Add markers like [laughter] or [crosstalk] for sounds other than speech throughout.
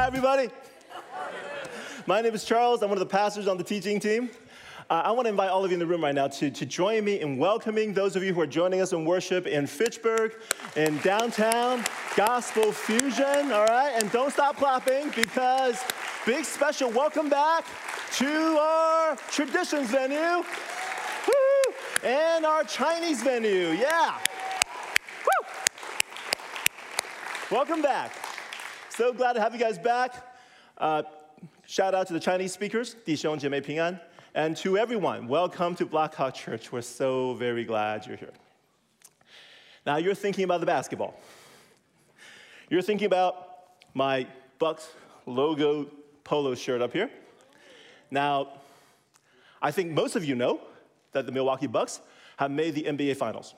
Hi, everybody. My name is Charles. I'm one of the pastors on the teaching team. Uh, I want to invite all of you in the room right now to, to join me in welcoming those of you who are joining us in worship in Fitchburg, in downtown, Gospel Fusion, all right? And don't stop clapping because big special welcome back to our traditions venue Woo! and our Chinese venue. Yeah. Woo! Welcome back. So glad to have you guys back. Uh, shout out to the Chinese speakers, 弟兄姐妹平安. And to everyone, welcome to Blackhawk Church. We're so very glad you're here. Now, you're thinking about the basketball. You're thinking about my Bucks logo polo shirt up here. Now, I think most of you know that the Milwaukee Bucks have made the NBA Finals.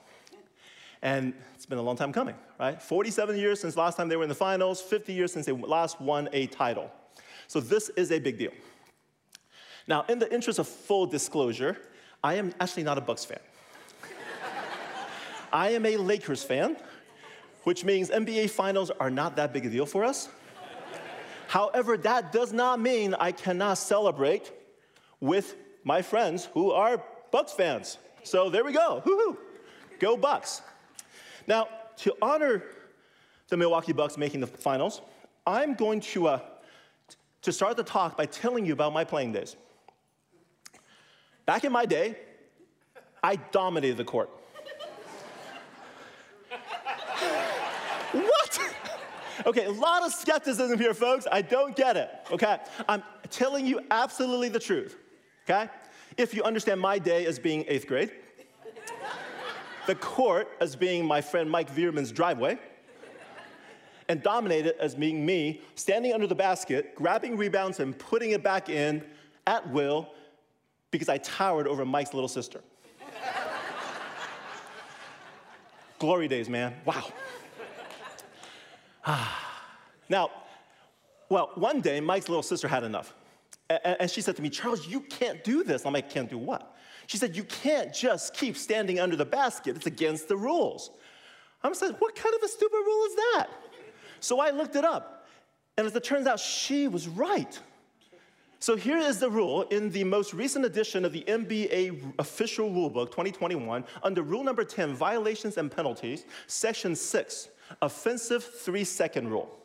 And it's been a long time coming, right? 47 years since last time they were in the finals, 50 years since they last won a title. So this is a big deal. Now, in the interest of full disclosure, I am actually not a Bucks fan. [laughs] I am a Lakers fan, which means NBA finals are not that big a deal for us. However, that does not mean I cannot celebrate with my friends who are Bucks fans. So there we go. Woo-hoo. Go Bucks. Now, to honor the Milwaukee Bucks making the finals, I'm going to, uh, to start the talk by telling you about my playing days. Back in my day, I dominated the court. [laughs] what? Okay, a lot of skepticism here, folks. I don't get it. Okay, I'm telling you absolutely the truth. Okay, if you understand my day as being eighth grade, the court as being my friend Mike Veerman's driveway, and dominated as being me standing under the basket, grabbing rebounds and putting it back in at will because I towered over Mike's little sister. Glory days, man. Wow. Ah. now, well, one day Mike's little sister had enough. And she said to me, Charles, you can't do this. I'm like, can't do what? She said, you can't just keep standing under the basket. It's against the rules. I said, what kind of a stupid rule is that? So I looked it up. And as it turns out, she was right. So here is the rule in the most recent edition of the NBA official rulebook 2021 under rule number 10, violations and penalties, section 6, offensive 3-second rule.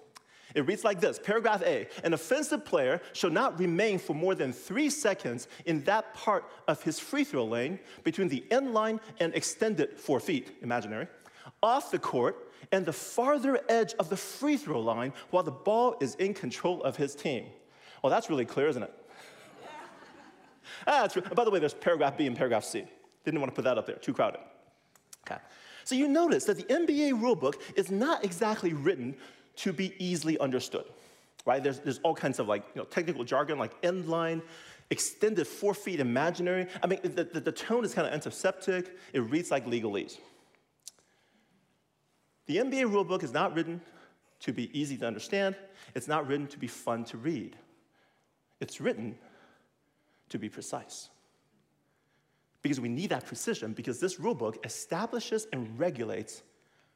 It reads like this Paragraph A An offensive player shall not remain for more than three seconds in that part of his free throw lane between the end line and extended four feet, imaginary, off the court and the farther edge of the free throw line while the ball is in control of his team. Well, that's really clear, isn't it? ah, that's. By the way, there's paragraph B and paragraph C. Didn't want to put that up there, too crowded. Okay. So you notice that the NBA rulebook is not exactly written to be easily understood, right? There's, there's all kinds of like, you know, technical jargon like end line, extended four feet imaginary. I mean, the, the, the tone is kind of antiseptic. It reads like legalese. The NBA rulebook is not written to be easy to understand. It's not written to be fun to read. It's written to be precise. Because we need that precision, because this rulebook establishes and regulates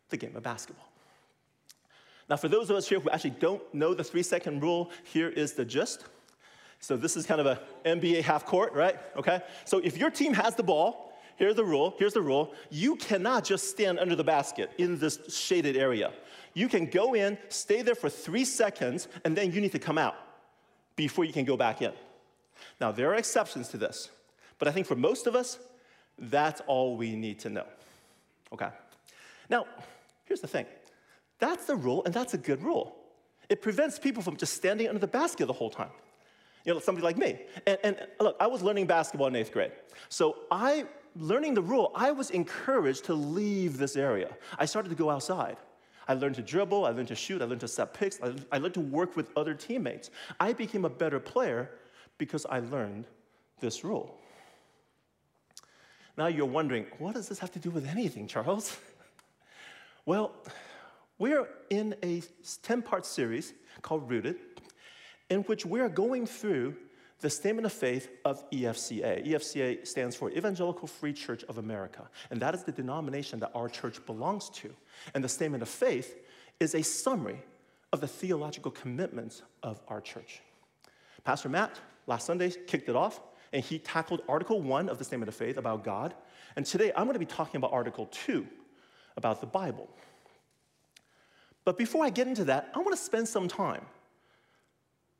the game of basketball. Now, for those of us here who actually don't know the three second rule, here is the gist. So, this is kind of a NBA half court, right? Okay? So, if your team has the ball, here's the rule, here's the rule. You cannot just stand under the basket in this shaded area. You can go in, stay there for three seconds, and then you need to come out before you can go back in. Now, there are exceptions to this, but I think for most of us, that's all we need to know. Okay? Now, here's the thing that's the rule, and that's a good rule. It prevents people from just standing under the basket the whole time. You know, somebody like me. And, and look, I was learning basketball in eighth grade. So I, learning the rule, I was encouraged to leave this area. I started to go outside. I learned to dribble, I learned to shoot, I learned to set picks, I learned to work with other teammates. I became a better player because I learned this rule. Now you're wondering, what does this have to do with anything, Charles? [laughs] well, we're in a 10 part series called Rooted, in which we're going through the statement of faith of EFCA. EFCA stands for Evangelical Free Church of America, and that is the denomination that our church belongs to. And the statement of faith is a summary of the theological commitments of our church. Pastor Matt, last Sunday, kicked it off, and he tackled Article 1 of the Statement of Faith about God. And today, I'm going to be talking about Article 2 about the Bible. But before I get into that, I want to spend some time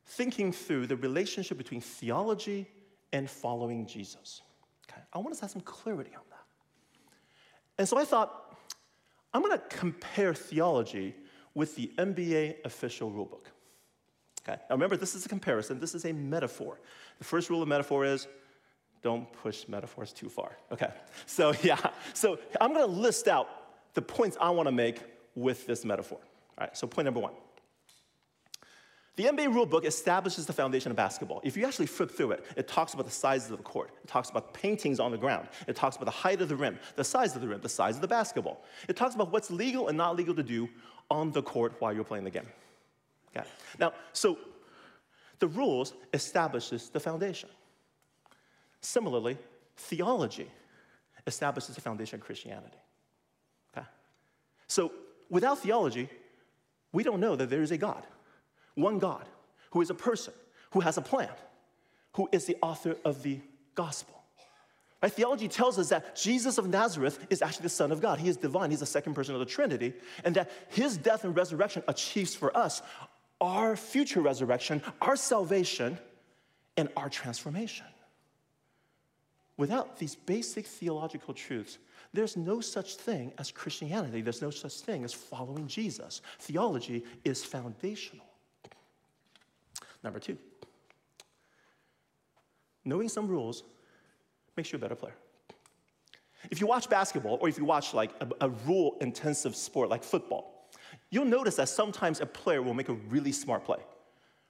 thinking through the relationship between theology and following Jesus. Okay? I want us to have some clarity on that. And so I thought, I'm going to compare theology with the NBA official rulebook. Okay? Now remember, this is a comparison, this is a metaphor. The first rule of metaphor is don't push metaphors too far. Okay, so [laughs] yeah, so I'm gonna list out the points I wanna make with this metaphor. All right, so point number one. The NBA rulebook establishes the foundation of basketball. If you actually flip through it, it talks about the size of the court. It talks about paintings on the ground. It talks about the height of the rim, the size of the rim, the size of the basketball. It talks about what's legal and not legal to do on the court while you're playing the game. Okay. Now, so the rules establishes the foundation. Similarly, theology establishes the foundation of Christianity. Okay? So without theology, we don't know that there is a God, one God, who is a person, who has a plan, who is the author of the gospel. Right? Theology tells us that Jesus of Nazareth is actually the Son of God. He is divine, He's the second person of the Trinity, and that His death and resurrection achieves for us our future resurrection, our salvation, and our transformation. Without these basic theological truths, there's no such thing as Christianity. There's no such thing as following Jesus. Theology is foundational. Number two, knowing some rules makes you a better player. If you watch basketball or if you watch like a, a rule intensive sport like football, you'll notice that sometimes a player will make a really smart play,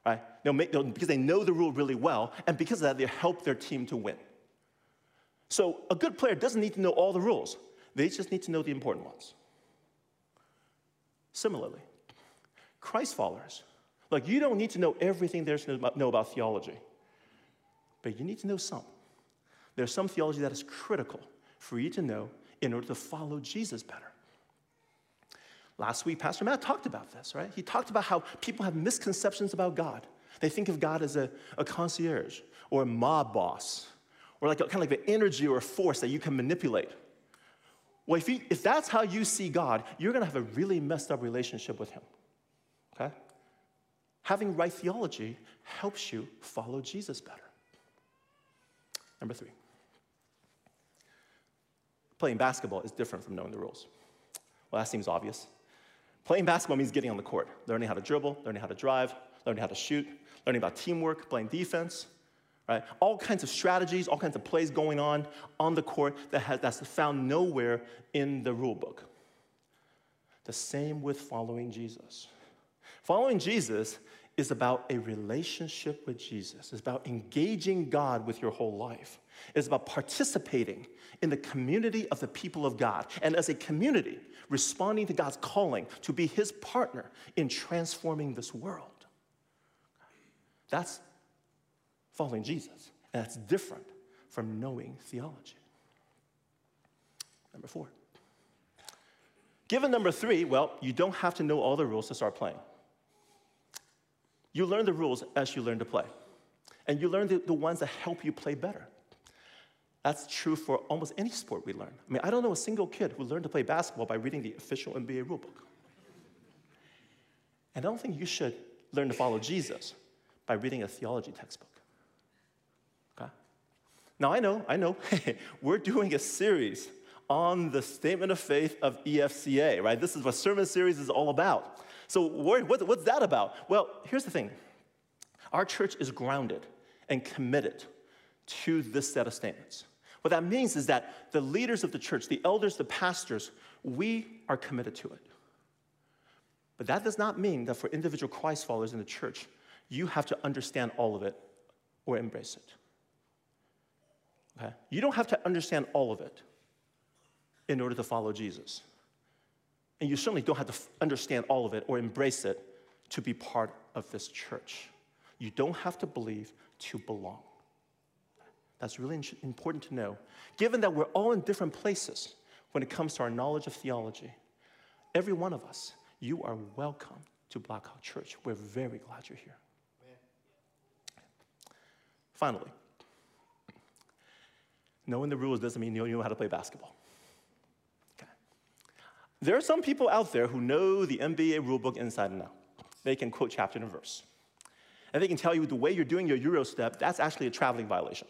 right? They'll make, they'll, because they know the rule really well, and because of that, they help their team to win. So a good player doesn't need to know all the rules, they just need to know the important ones. Similarly, Christ followers, like you don't need to know everything there's to know about theology, but you need to know some. There's some theology that is critical for you to know in order to follow Jesus better. Last week, Pastor Matt talked about this, right? He talked about how people have misconceptions about God. They think of God as a, a concierge or a mob boss or like kind of like the energy or a force that you can manipulate. Well, if, you, if that's how you see God, you're going to have a really messed up relationship with Him. Okay? Having right theology helps you follow Jesus better. Number three playing basketball is different from knowing the rules. Well, that seems obvious. Playing basketball means getting on the court, learning how to dribble, learning how to drive, learning how to shoot, learning about teamwork, playing defense, right? All kinds of strategies, all kinds of plays going on on the court that has, that's found nowhere in the rule book. The same with following Jesus. Following Jesus is about a relationship with Jesus. It's about engaging God with your whole life. It's about participating in the community of the people of God. And as a community, responding to God's calling to be his partner in transforming this world. That's following Jesus. And that's different from knowing theology. Number four. Given number three, well, you don't have to know all the rules to start playing. You learn the rules as you learn to play. And you learn the, the ones that help you play better. That's true for almost any sport we learn. I mean, I don't know a single kid who learned to play basketball by reading the official NBA rulebook. And I don't think you should learn to follow Jesus by reading a theology textbook. Now, I know, I know, [laughs] we're doing a series on the statement of faith of EFCA, right? This is what sermon series is all about. So, what, what's that about? Well, here's the thing our church is grounded and committed to this set of statements. What that means is that the leaders of the church, the elders, the pastors, we are committed to it. But that does not mean that for individual Christ followers in the church, you have to understand all of it or embrace it. Okay? You don't have to understand all of it in order to follow Jesus. And you certainly don't have to understand all of it or embrace it to be part of this church. You don't have to believe to belong. That's really important to know. Given that we're all in different places when it comes to our knowledge of theology, every one of us, you are welcome to Blackhawk Church. We're very glad you're here. Finally, knowing the rules doesn't mean you know how to play basketball. Okay. There are some people out there who know the NBA rulebook inside and out. They can quote chapter and verse. And they can tell you the way you're doing your Euro step, that's actually a traveling violation.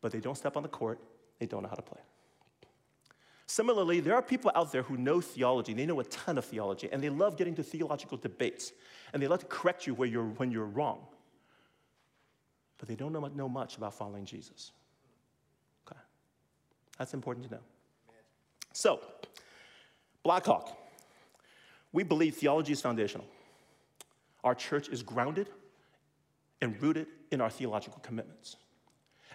But they don't step on the court, they don't know how to play. Similarly, there are people out there who know theology, they know a ton of theology, and they love getting to theological debates, and they love to correct you where you're, when you're wrong. But they don't know, know much about following Jesus. That's important to know. So, Blackhawk, we believe theology is foundational. Our church is grounded and rooted in our theological commitments.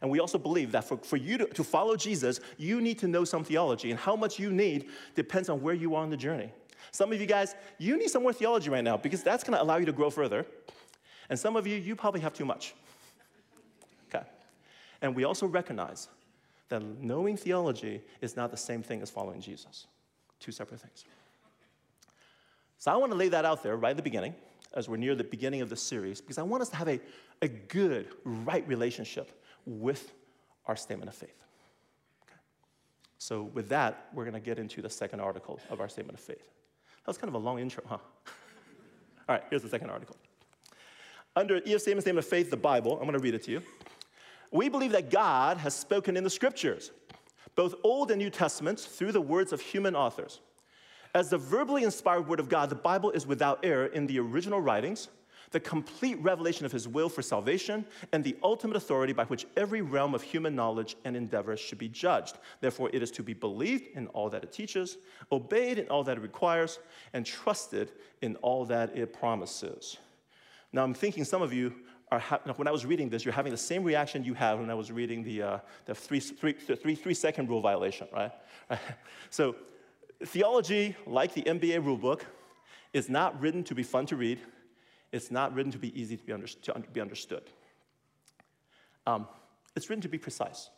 And we also believe that for, for you to, to follow Jesus, you need to know some theology. And how much you need depends on where you are on the journey. Some of you guys, you need some more theology right now because that's going to allow you to grow further. And some of you, you probably have too much. [laughs] Okay. And we also recognize that knowing theology is not the same thing as following Jesus. Two separate things. So I want to lay that out there right at the beginning as we're near the beginning of the series because I want us to have a, a good, right relationship with our statement of faith. Okay. So, with that, we're going to get into the second article of our statement of faith. That was kind of a long intro, huh? [laughs] All right, here's the second article. Under EF Statement, Statement of Faith, the Bible, I'm going to read it to you. We believe that God has spoken in the scriptures, both Old and New Testaments, through the words of human authors. As the verbally inspired word of God, the Bible is without error in the original writings the complete revelation of his will for salvation, and the ultimate authority by which every realm of human knowledge and endeavor should be judged. Therefore, it is to be believed in all that it teaches, obeyed in all that it requires, and trusted in all that it promises. Now, I'm thinking some of you ha- when I was reading this, you're having the same reaction you had when I was reading the, uh, the three, three, three, three second rule violation, right? [laughs] so, theology, like the NBA rulebook, is not written to be fun to read it's not written to be easy to be, under, to be understood. Um, it's written to be precise.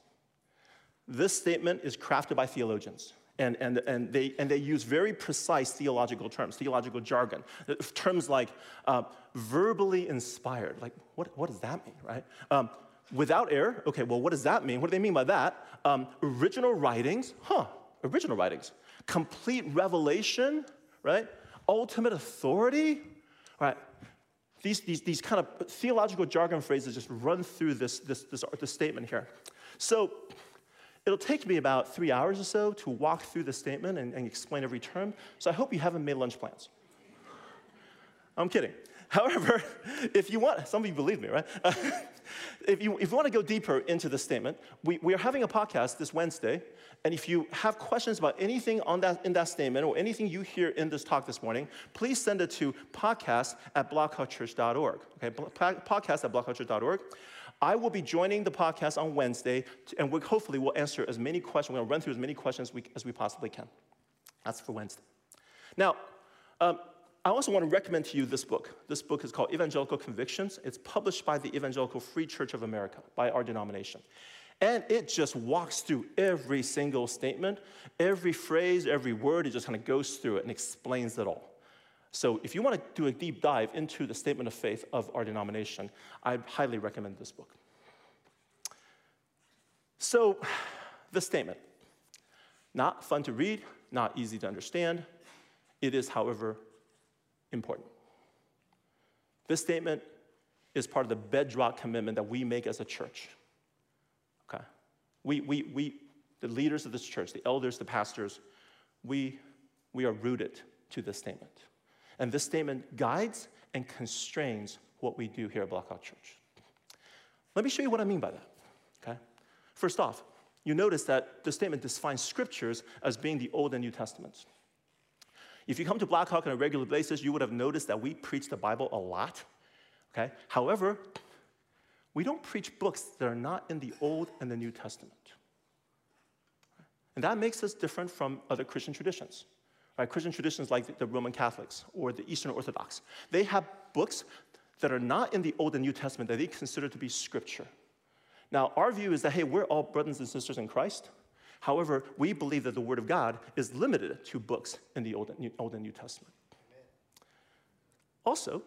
This statement is crafted by theologians. And, and, and, they, and they use very precise theological terms, theological jargon. Terms like uh, verbally inspired. Like, what, what does that mean, right? Um, without error, okay, well, what does that mean? What do they mean by that? Um, original writings, huh, original writings. Complete revelation, right? Ultimate authority, right? these, these, these kind of theological jargon phrases just run through this, this, this, this statement here. So it'll take me about three hours or so to walk through the statement and, and explain every term. So I hope you haven't made lunch plans. I'm kidding. [laughs] However, [laughs] if you want, some of you believe me, right? [laughs] if, you, if you want to go deeper into the statement, we, we are having a podcast this Wednesday. And if you have questions about anything on that, in that statement or anything you hear in this talk this morning, please send it to podcast at blackhawkchurch.org. Okay, podcast at blackhawkchurch.org. I will be joining the podcast on Wednesday, and hopefully we'll answer as many questions, we'll run through as many questions as we, as we possibly can. That's for Wednesday. Now, um, I also want to recommend to you this book. This book is called Evangelical Convictions. It's published by the Evangelical Free Church of America, by our denomination. And it just walks through every single statement, every phrase, every word. It just kind of goes through it and explains it all. So if you want to do a deep dive into the statement of faith of our denomination, I highly recommend this book. So, the statement not fun to read, not easy to understand. It is, however, important. This statement is part of the bedrock commitment that we make as a church. Okay? We, we, we the leaders of this church, the elders, the pastors, we, we are rooted to this statement. And this statement guides and constrains what we do here at Blackhawk Church. Let me show you what I mean by that. Okay? First off, you notice that the statement defines scriptures as being the Old and New Testaments. If you come to Blackhawk on a regular basis, you would have noticed that we preach the Bible a lot. Okay? However, we don't preach books that are not in the Old and the New Testament. And that makes us different from other Christian traditions. Right? Christian traditions like the Roman Catholics or the Eastern Orthodox, they have books that are not in the Old and New Testament that they consider to be scripture. Now, our view is that, hey, we're all brothers and sisters in Christ. However, we believe that the Word of God is limited to books in the Old and New, Old and New Testament. Also,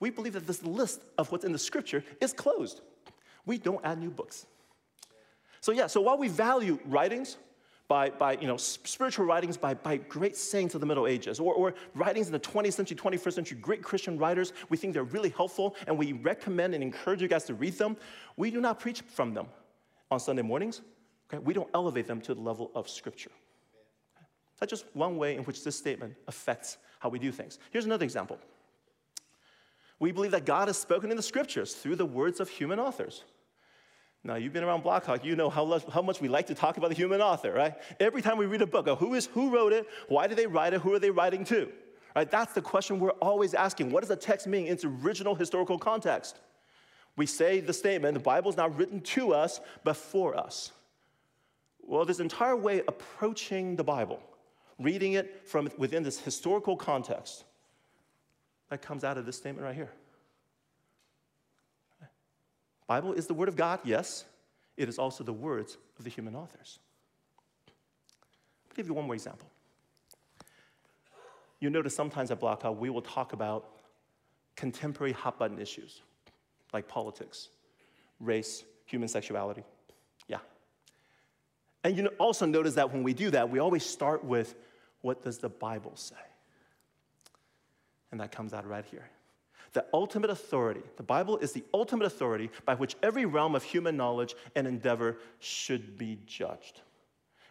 we believe that this list of what's in the scripture is closed. We don't add new books. So, yeah, so while we value writings by, by you know, spiritual writings by, by great saints of the Middle Ages, or, or writings in the 20th century, 21st century, great Christian writers, we think they're really helpful and we recommend and encourage you guys to read them. We do not preach from them on Sunday mornings. Okay? We don't elevate them to the level of Scripture. That's just one way in which this statement affects how we do things. Here's another example. We believe that God has spoken in the scriptures through the words of human authors. Now, you've been around Blackhawk, you know how, how much we like to talk about the human author, right? Every time we read a book, uh, who is who wrote it, why did they write it, who are they writing to? Right? That's the question we're always asking. What does the text mean in its original historical context? We say the statement, the Bible is not written to us, but for us. Well, this entire way approaching the Bible, reading it from within this historical context, that comes out of this statement right here. Bible is the word of God, yes. It is also the words of the human authors. I'll give you one more example. You notice sometimes at Blackhawk we will talk about contemporary hot button issues like politics, race, human sexuality. Yeah. And you also notice that when we do that, we always start with what does the Bible say? And that comes out right here. The ultimate authority, the Bible is the ultimate authority by which every realm of human knowledge and endeavor should be judged.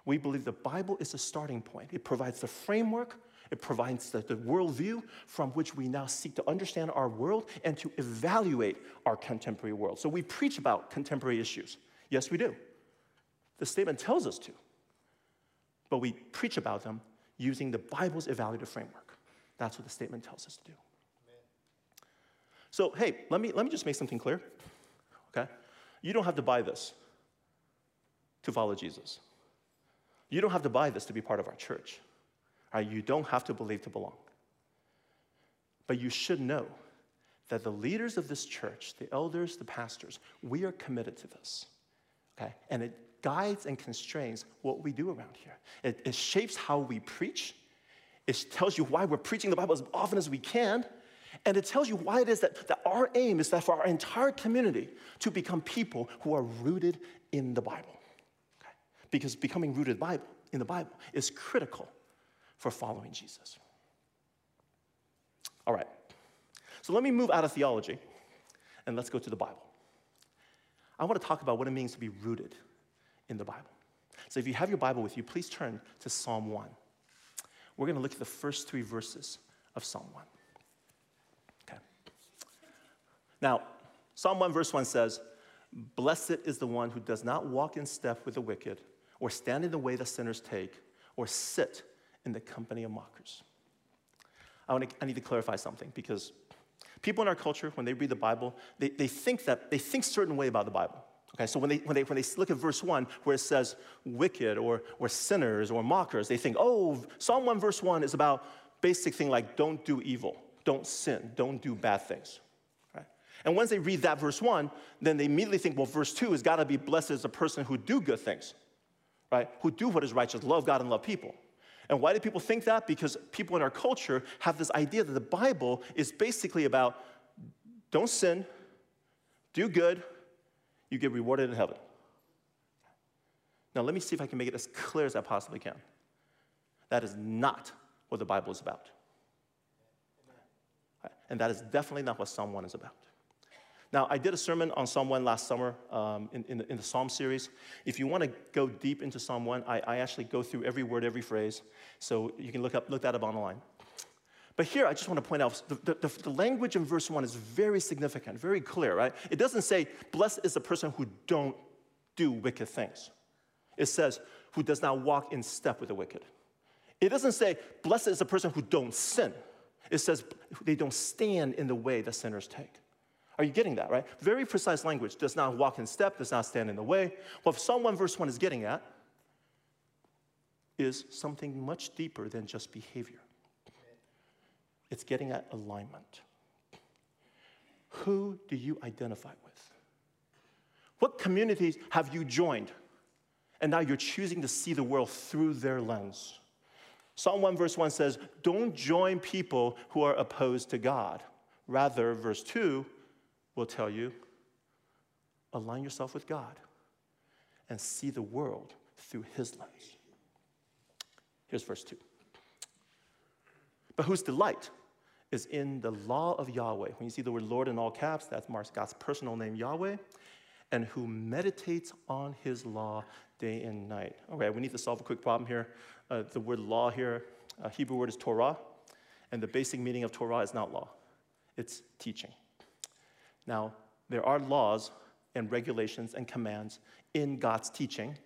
We believe the Bible is the starting point. It provides the framework, it provides the, the worldview from which we now seek to understand our world and to evaluate our contemporary world. So we preach about contemporary issues. Yes, we do. The statement tells us to. But we preach about them using the Bible's evaluative framework. That's what the statement tells us to do. So, hey, let me, let me just make something clear, okay? You don't have to buy this to follow Jesus. You don't have to buy this to be part of our church. You don't have to believe to belong. But you should know that the leaders of this church, the elders, the pastors, we are committed to this. Okay? And it guides and constrains what we do around here. It, it shapes how we preach. It tells you why we're preaching the Bible as often as we can. And it tells you why it is that, that our aim is that for our entire community to become people who are rooted in the Bible. Okay? Because becoming rooted Bible, in the Bible is critical for following Jesus. All right, so let me move out of theology and let's go to the Bible. I want to talk about what it means to be rooted in the Bible. So if you have your Bible with you, please turn to Psalm 1. We're going to look at the first three verses of Psalm 1. Okay. Now, Psalm 1, verse 1 says, Blessed is the one who does not walk in step with the wicked, or stand in the way that sinners take, or sit in the company of mockers. I, want to, I need to clarify something because people in our culture, when they read the Bible, they, they think that they think certain way about the Bible. Okay, so when they, when, they, when they look at verse 1, where it says wicked or, or sinners or mockers, they think, oh, Psalm 1, verse 1 is about basic thing like don't do evil, don't sin, don't do bad things. And once they read that verse 1, then they immediately think, well, verse 2 has got to be blessed as a person who do good things, right? Who do what is righteous, love God and love people. And why do people think that? Because people in our culture have this idea that the Bible is basically about don't sin, do good, you get rewarded in heaven. Now, let me see if I can make it as clear as I possibly can. That is not what the Bible is about. And that is definitely not what 1 is about. Now, I did a sermon on Psalm 1 last summer um, in, in, the, in, the, Psalm series. If you want to go deep into Psalm 1, I, I, actually go through every word, every phrase. So you can look, up, look that up online. But here, I just want to point out the, the, the language in verse 1 is very significant, very clear, right? It doesn't say, blessed is the person who don't do wicked things. It says, who does not walk in step with the wicked. It doesn't say, blessed is the person who don't sin. It says, they don't stand in the way that sinners take. Are you getting that, right? Very precise language. Does not walk in step, does not stand in the way. What Psalm 1 verse 1 is getting at is something much deeper than just behavior. It's getting at alignment. Who do you identify with? What communities have you joined? And now you're choosing to see the world through their lens. Psalm 1 verse 1 says, Don't join people who are opposed to God. Rather, verse 2 will tell you align yourself with God and see the world through His lens. Here's verse 2. But whose delight is in the law of Yahweh. When you see the word Lord in all caps, that's Mark God's personal name, Yahweh, and who meditates on his law day and night. Okay, we need to solve a quick problem here. Uh, the word law here, uh, Hebrew word is Torah, and the basic meaning of Torah is not law, it's teaching. Now, there are laws and regulations and commands in God's teaching,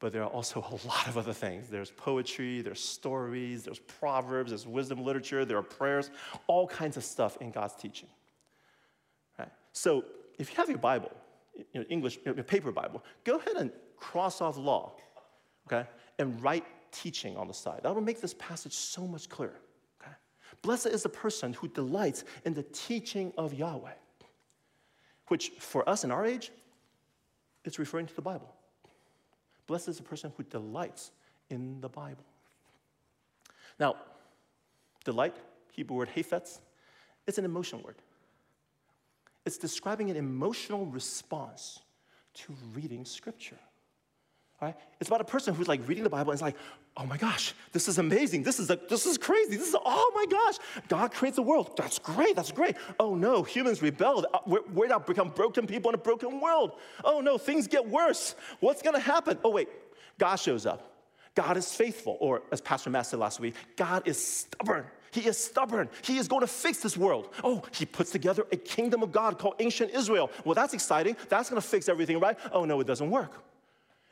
but there are also a lot of other things. There's poetry, there's stories, there's proverbs, there's wisdom literature, there are prayers, all kinds of stuff in God's teaching. Right? So if you have your Bible, your English, your paper Bible, go ahead and cross off law, okay, and write teaching on the side. That will make this passage so much clearer. Okay? Blessed is the person who delights in the teaching of Yahweh, which for us in our age, it's referring to the Bible. Blessed is the person who delights in the Bible. Now, delight, Hebrew word hafetz, it's an emotion word. It's describing an emotional response to reading scripture. Right? It's about a person who's like reading the Bible and is like, oh my gosh, this is amazing. This is, a, this is crazy. This is, oh my gosh, God creates the world. That's great. That's great. Oh no, humans rebelled. Uh, we're, we're now become broken people in a broken world. Oh no, things get worse. What's going to happen? Oh wait, God shows up. God is faithful. Or as Pastor Matt said last week, God is stubborn. He is stubborn. He is going to fix this world. Oh, he puts together a kingdom of God called ancient Israel. Well, that's exciting. That's going to fix everything, right? Oh, no, it doesn't work.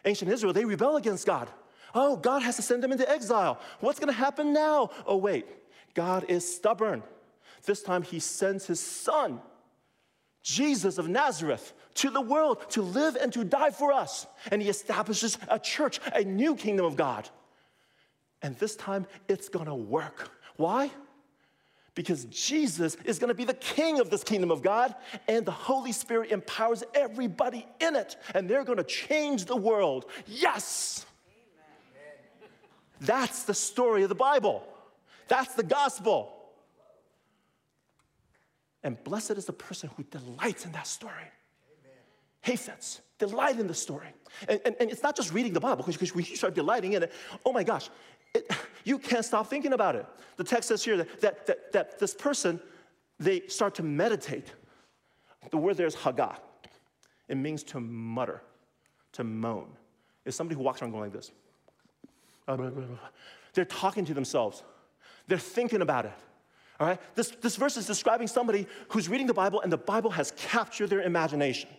Ancient Israel, they rebel against God. Oh, God has to send them into exile. What's going to happen now? Oh, wait. God is stubborn. This time he sends his son, Jesus of Nazareth, to the world to live and to die for us. And he establishes a church, a new kingdom of God. And this time it's going to work. Why? Because Jesus is going to be the king of this kingdom of God, and the Holy Spirit empowers everybody in it, and they're going to change the world. Yes! Amen. That's the story of the Bible. That's the gospel. And blessed is the person who delights in that story. Hafetz, delight in the story. And, and, and, it's not just reading the Bible, because when you start delighting in it, oh my gosh, it, you can't stop thinking about it. The text says here that, that, that, that this person, they start to meditate. The word there is haggah. It means to mutter, to moan. It's somebody who walks around going like this. They're talking to themselves. They're thinking about it. All right? This, this verse is describing somebody who's reading the Bible and the Bible has captured their imagination.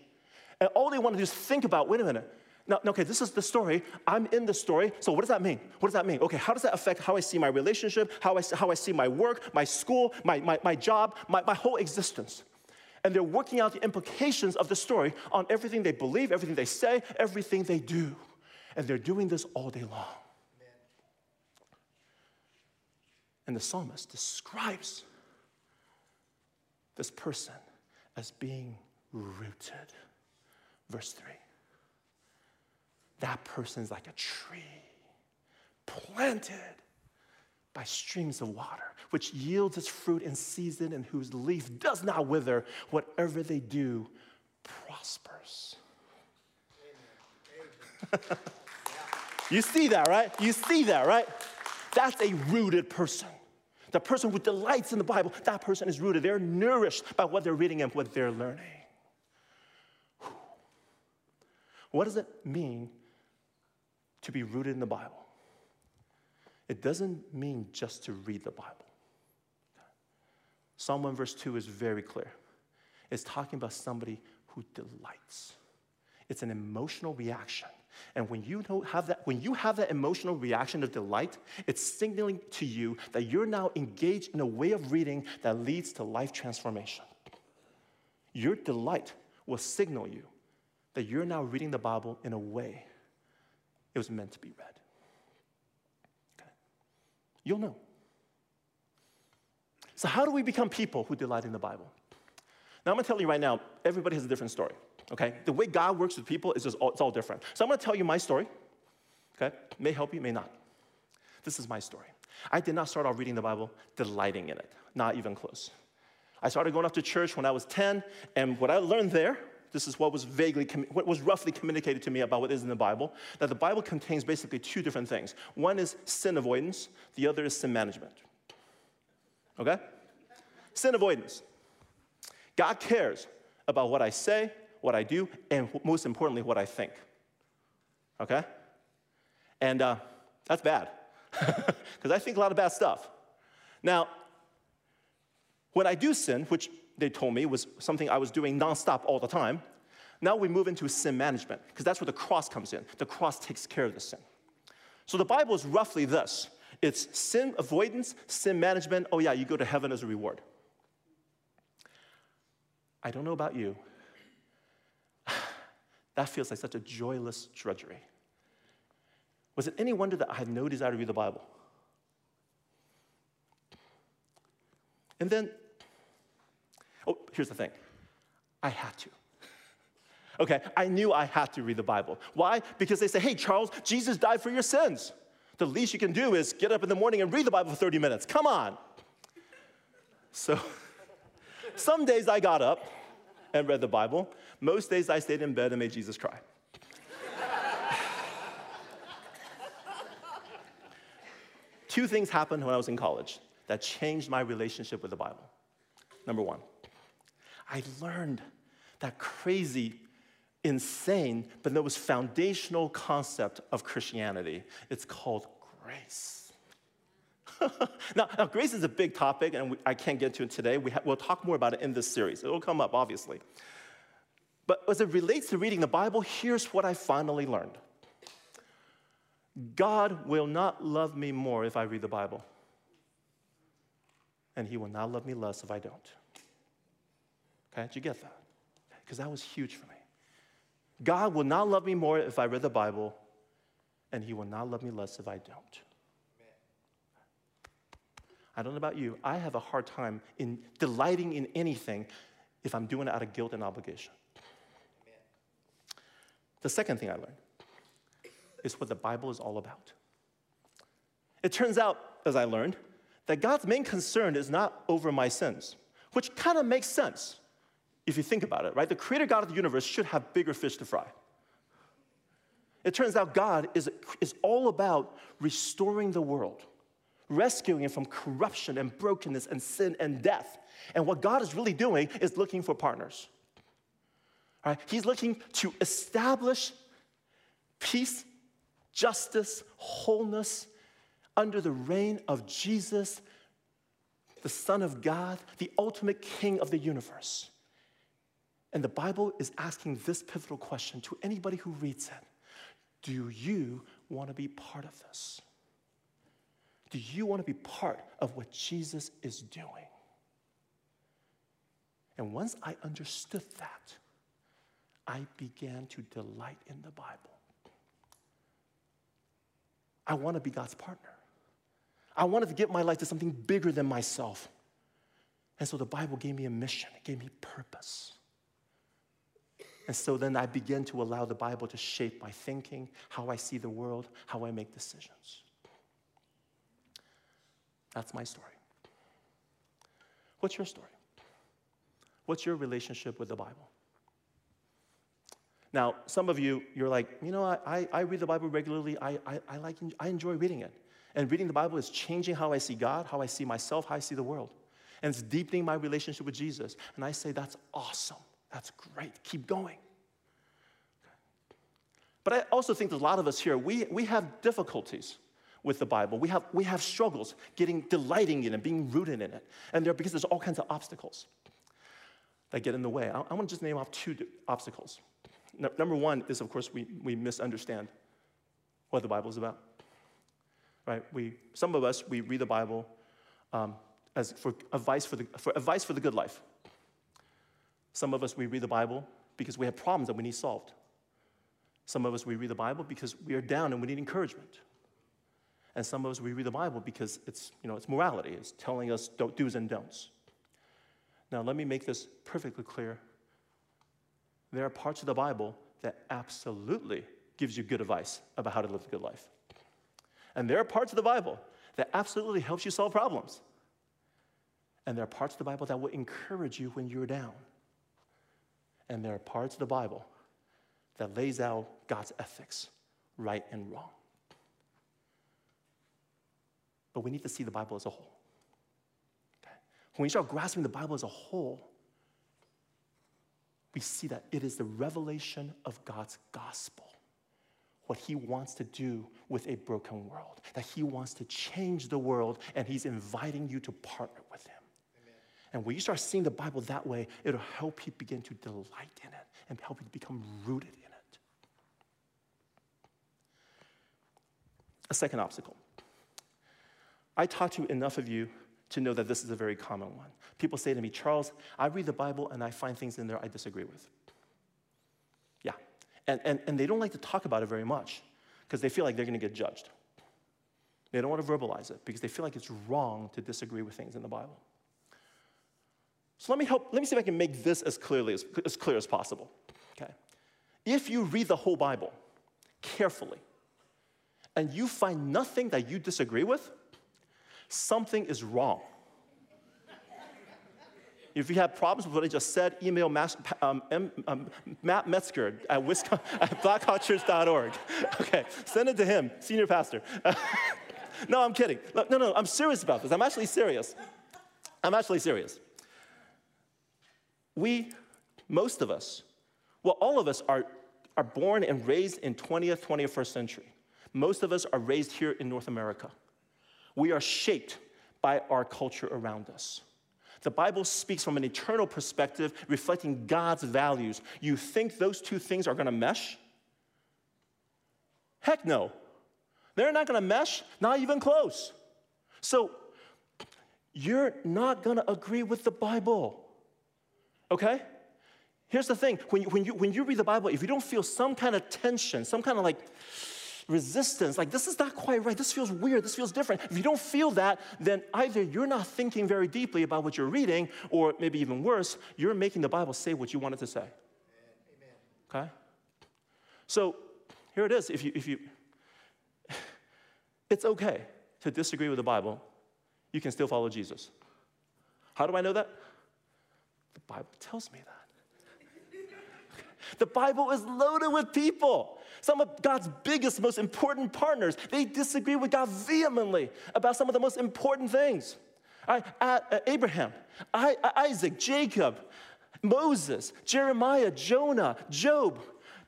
And all they want to do is think about wait a minute. Now, okay, this is the story. I'm in the story. So, what does that mean? What does that mean? Okay, how does that affect how I see my relationship, how I, how I see my work, my school, my, my, my job, my, my whole existence? And they're working out the implications of the story on everything they believe, everything they say, everything they do. And they're doing this all day long. And the psalmist describes this person as being rooted. Verse 3 that person is like a tree planted by streams of water, which yields its fruit in season and whose leaf does not wither. Whatever they do prospers. [laughs] you see that, right? You see that, right? That's a rooted person. The person who delights in the Bible, that person is rooted. They're nourished by what they're reading and what they're learning. What does it mean to be rooted in the Bible? It doesn't mean just to read the Bible. Psalm 1 verse 2 is very clear. It's talking about somebody who delights. It's an emotional reaction. And when you have that, when you have that emotional reaction of delight, it's signaling to you that you're now engaged in a way of reading that leads to life transformation. Your delight will signal you that you're now reading the Bible in a way it was meant to be read. Okay. You'll know. So, how do we become people who delight in the Bible? Now, I'm gonna tell you right now, everybody has a different story, okay? The way God works with people is just all, it's all different. So, I'm gonna tell you my story, okay? May help you, may not. This is my story. I did not start off reading the Bible delighting in it, not even close. I started going off to church when I was 10, and what I learned there, this is what was vaguely, what was roughly communicated to me about what is in the Bible, that the Bible contains basically two different things. One is sin avoidance, the other is sin management. Okay? Sin avoidance. God cares about what I say, what I do, and most importantly, what I think. Okay? And uh, that's bad, [laughs] because I think a lot of bad stuff. Now, when I do sin, which they told me was something I was doing nonstop all the time, now we move into sin management, because that's where the cross comes in. The cross takes care of the sin. So the Bible is roughly this it's sin avoidance, sin management. Oh, yeah, you go to heaven as a reward. I don't know about you. [sighs] That feels like such a joyless drudgery. Was it any wonder that I had no desire to read the Bible? And then, oh, here's the thing I had to. Okay, I knew I had to read the Bible. Why? Because they say, hey, Charles, Jesus died for your sins. The least you can do is get up in the morning and read the Bible for 30 minutes. Come on. So, some days I got up and read the Bible. Most days I stayed in bed and made Jesus cry. Two things happened when I was in college that changed my relationship with the Bible. Number one, I learned that crazy, insane, but that was foundational concept of Christianity. It's called grace. [laughs] now, now, grace is a big topic, and we, I can't get to it today. We ha- we'll talk more about it in this series. It'll come up, obviously. But as it relates to reading the Bible, here's what I finally learned God will not love me more if I read the Bible, and He will not love me less if I don't. Okay, did you get that? Because that was huge for me. God will not love me more if I read the Bible, and He will not love me less if I don't. I don't know about you, I have a hard time in delighting in anything if I'm doing it out of guilt and obligation. The second thing I learned is what the Bible is all about. It turns out, as I learned, that God's main concern is not over my sins, which kind of makes sense if you think about it, right? The creator God of the universe should have bigger fish to fry. It turns out God is, is all about restoring the world rescuing it from corruption and brokenness and sin and death. And what God is really doing is looking for partners. Right? He's looking to establish peace, justice, wholeness under the reign of Jesus, the Son of God, the ultimate King of the universe. And the Bible is asking this pivotal question to anybody who reads it Do you want to be part of this? Do you want to be part of what Jesus is doing? And once I understood that, I began to delight in the Bible. I want to be God's partner. I wanted to give my life to something bigger than myself. And so the Bible gave me a mission, it gave me purpose. And so then I begin to allow the Bible to shape my thinking, how I see the world, how I make decisions. That's my story. What's your story? What's your relationship with the Bible? Now, some of you, you're like, you know, I, I read the Bible regularly. I, I, I, like, I enjoy reading it. And reading the Bible is changing how I see God, how I see myself, how I see the world. And it's deepening my relationship with Jesus. And I say, that's awesome. That's great. Keep going. But I also think that a lot of us here, we, we have difficulties with the Bible. We have, we have struggles getting, delighting in it, being rooted in it. And there, because there's all kinds of obstacles that get in the way. I, I want to just name off two obstacles. No, number one is, of course, we, we misunderstand what the Bible is about. Right? We, some of us, we read the Bible um, as for advice for, the, for advice for the good life. Some of us, we read the Bible because we have problems that we need solved. Some of us, we read the Bible because we are down and we need encouragement. And some of us, we read the Bible because it's, you know, it's morality. It's telling us don't, do's and don'ts. Now, let me make this perfectly clear. There are parts of the Bible that absolutely gives you good advice about how to live a good life. And there are parts of the Bible that absolutely helps you solve problems. And there are parts of the Bible that will encourage you when you're down. And there are parts of the Bible that lays out God's ethics, right and wrong. But we need to see the Bible as a whole. Okay? When we start grasping the Bible as a whole, we see that it is the revelation of God's gospel what he wants to do with a broken world, that he wants to change the world, and he's inviting you to partner with him. And when you start seeing the Bible that way, it'll help you begin to delight in it and help you become rooted in it. A second obstacle. I talk to enough of you to know that this is a very common one. People say to me, Charles, I read the Bible and I find things in there I disagree with. Yeah. And, and, and they don't like to talk about it very much because they feel like they're going to get judged. They don't want to verbalize it because they feel like it's wrong to disagree with things in the Bible. So let me help, let me see if I can make this as clearly as, as clear as possible. Okay. If you read the whole Bible carefully and you find nothing that you disagree with, something is wrong. If you have problems with what I just said, email Mas- um, um, Matt Metzger at, Wisconsin, [laughs] at. Okay, send it to him, senior pastor. [laughs] no, I'm kidding. No, no, I'm serious about this. I'm actually serious. I'm actually serious. We, most of us, well, all of us are, are born and raised in 20th, 21st century. Most of us are raised here in North America. We are shaped by our culture around us. The Bible speaks from an eternal perspective, reflecting God's values. You think those two things are to mesh? Heck no. They're not to mesh, not even close. So, you're not to agree with the Bible. Okay? Here's the thing when you, when, you, when you read the Bible, if you don't feel some kind of tension, some kind of like resistance, like this is not quite right, this feels weird, this feels different. If you don't feel that, then either you're not thinking very deeply about what you're reading, or maybe even worse, you're making the Bible say what you want it to say. Amen. Okay? So here it is. If you, if you, it's okay to disagree with the Bible, you can still follow Jesus. How do I know that? Bible tells me that. The Bible is loaded with people some of God's biggest, most important partners, they disagree with God vehemently about some of the most important things. I, uh, Abraham, I, Isaac, Jacob, Moses, Jeremiah, Jonah, Job,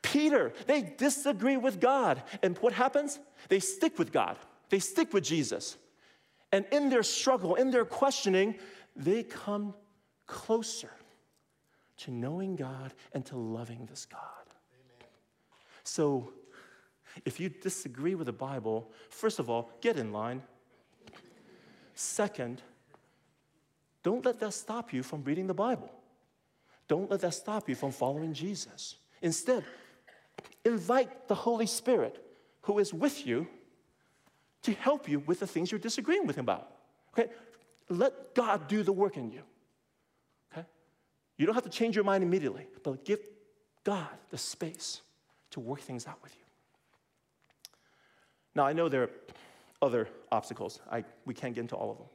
Peter, they disagree with God. And what happens? They stick with God, they stick with Jesus. And in their struggle, in their questioning, they come closer to knowing God and to loving this God. So, if you disagree with the Bible, first of all, get in line. Second, don't let that stop you from reading the Bible. Don't let that stop you from following Jesus. Instead, invite the Holy Spirit, who is with you, to help you with the things you're disagreeing with him about. Okay? Let God do the work in you. You don't have to change your mind immediately, but give God the space to work things out with you. Now, I know there are other obstacles. I, we can't get into all of them.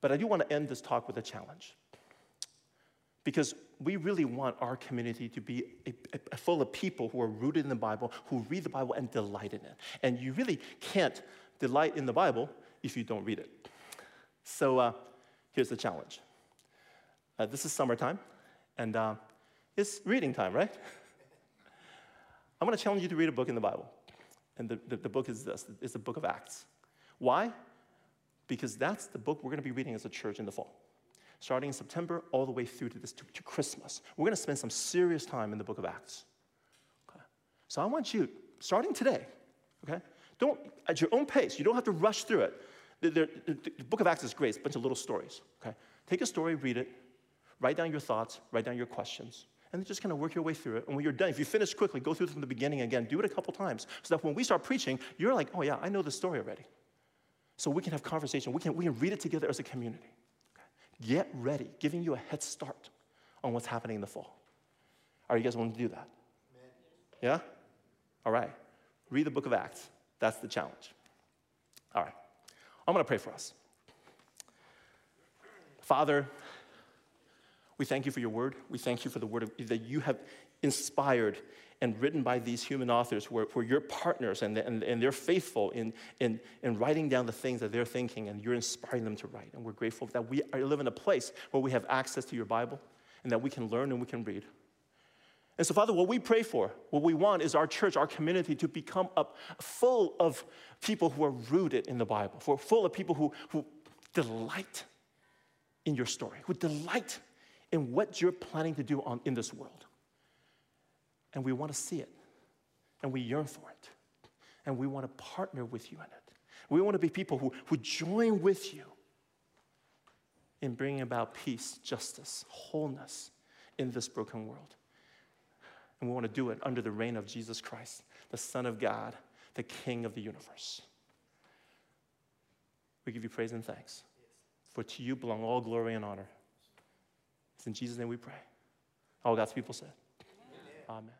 But I do want to end this talk with a challenge. Because we really want our community to be a, a, full of people who are rooted in the Bible, who read the Bible and delight in it. And you really can't delight in the Bible if you don't read it. So uh, here's the challenge. Uh, this is summertime, and uh, it's reading time, right? I'm going to challenge you to read a book in the Bible. And the, the, the book is this it's the book of Acts. Why? Because that's the book we're going to be reading as a church in the fall. Starting in September all the way through to, this, to, to Christmas. We're going to spend some serious time in the book of Acts. Okay? So I want you, starting today, okay? Don't, at your own pace, you don't have to rush through it. The, the, the, book of Acts is great, it's a bunch of little stories, okay? Take a story, read it, write down your thoughts, write down your questions, and then just kind of work your way through it. And when you're done, if you finish quickly, go through it from the beginning again. Do it a couple times so that when we start preaching, you're like, oh yeah, I know the story already. So we can have conversation. We can, we can read it together as a community. Okay? Get ready, giving you a head start on what's happening in the fall. Are you guys willing to do that? Yeah? All right. Read the book of Acts. That's the challenge. All right. I'm going to pray for us. Father, we thank you for your word. We thank you for the word of, that you have inspired and written by these human authors who are, who are your partners and, and, and they're faithful in, in, in writing down the things that they're thinking and you're inspiring them to write. And we're grateful that we live in a place where we have access to your Bible and that we can learn and we can read. And so, Father, what we pray for, what we want is our church, our community to become up full of people who are rooted in the Bible, full of people who, who delight in your story, who delight in what you're planning to do on, in this world. And we want to see it, and we yearn for it, and we want to partner with you in it. We want to be people who, who join with you in bringing about peace, justice, wholeness in this broken world. And we want to do it under the reign of Jesus Christ, the Son of God, the King of the universe. We give you praise and thanks. For to you belong all glory and honor. It's in Jesus' name we pray. All God's people said, Amen. Amen.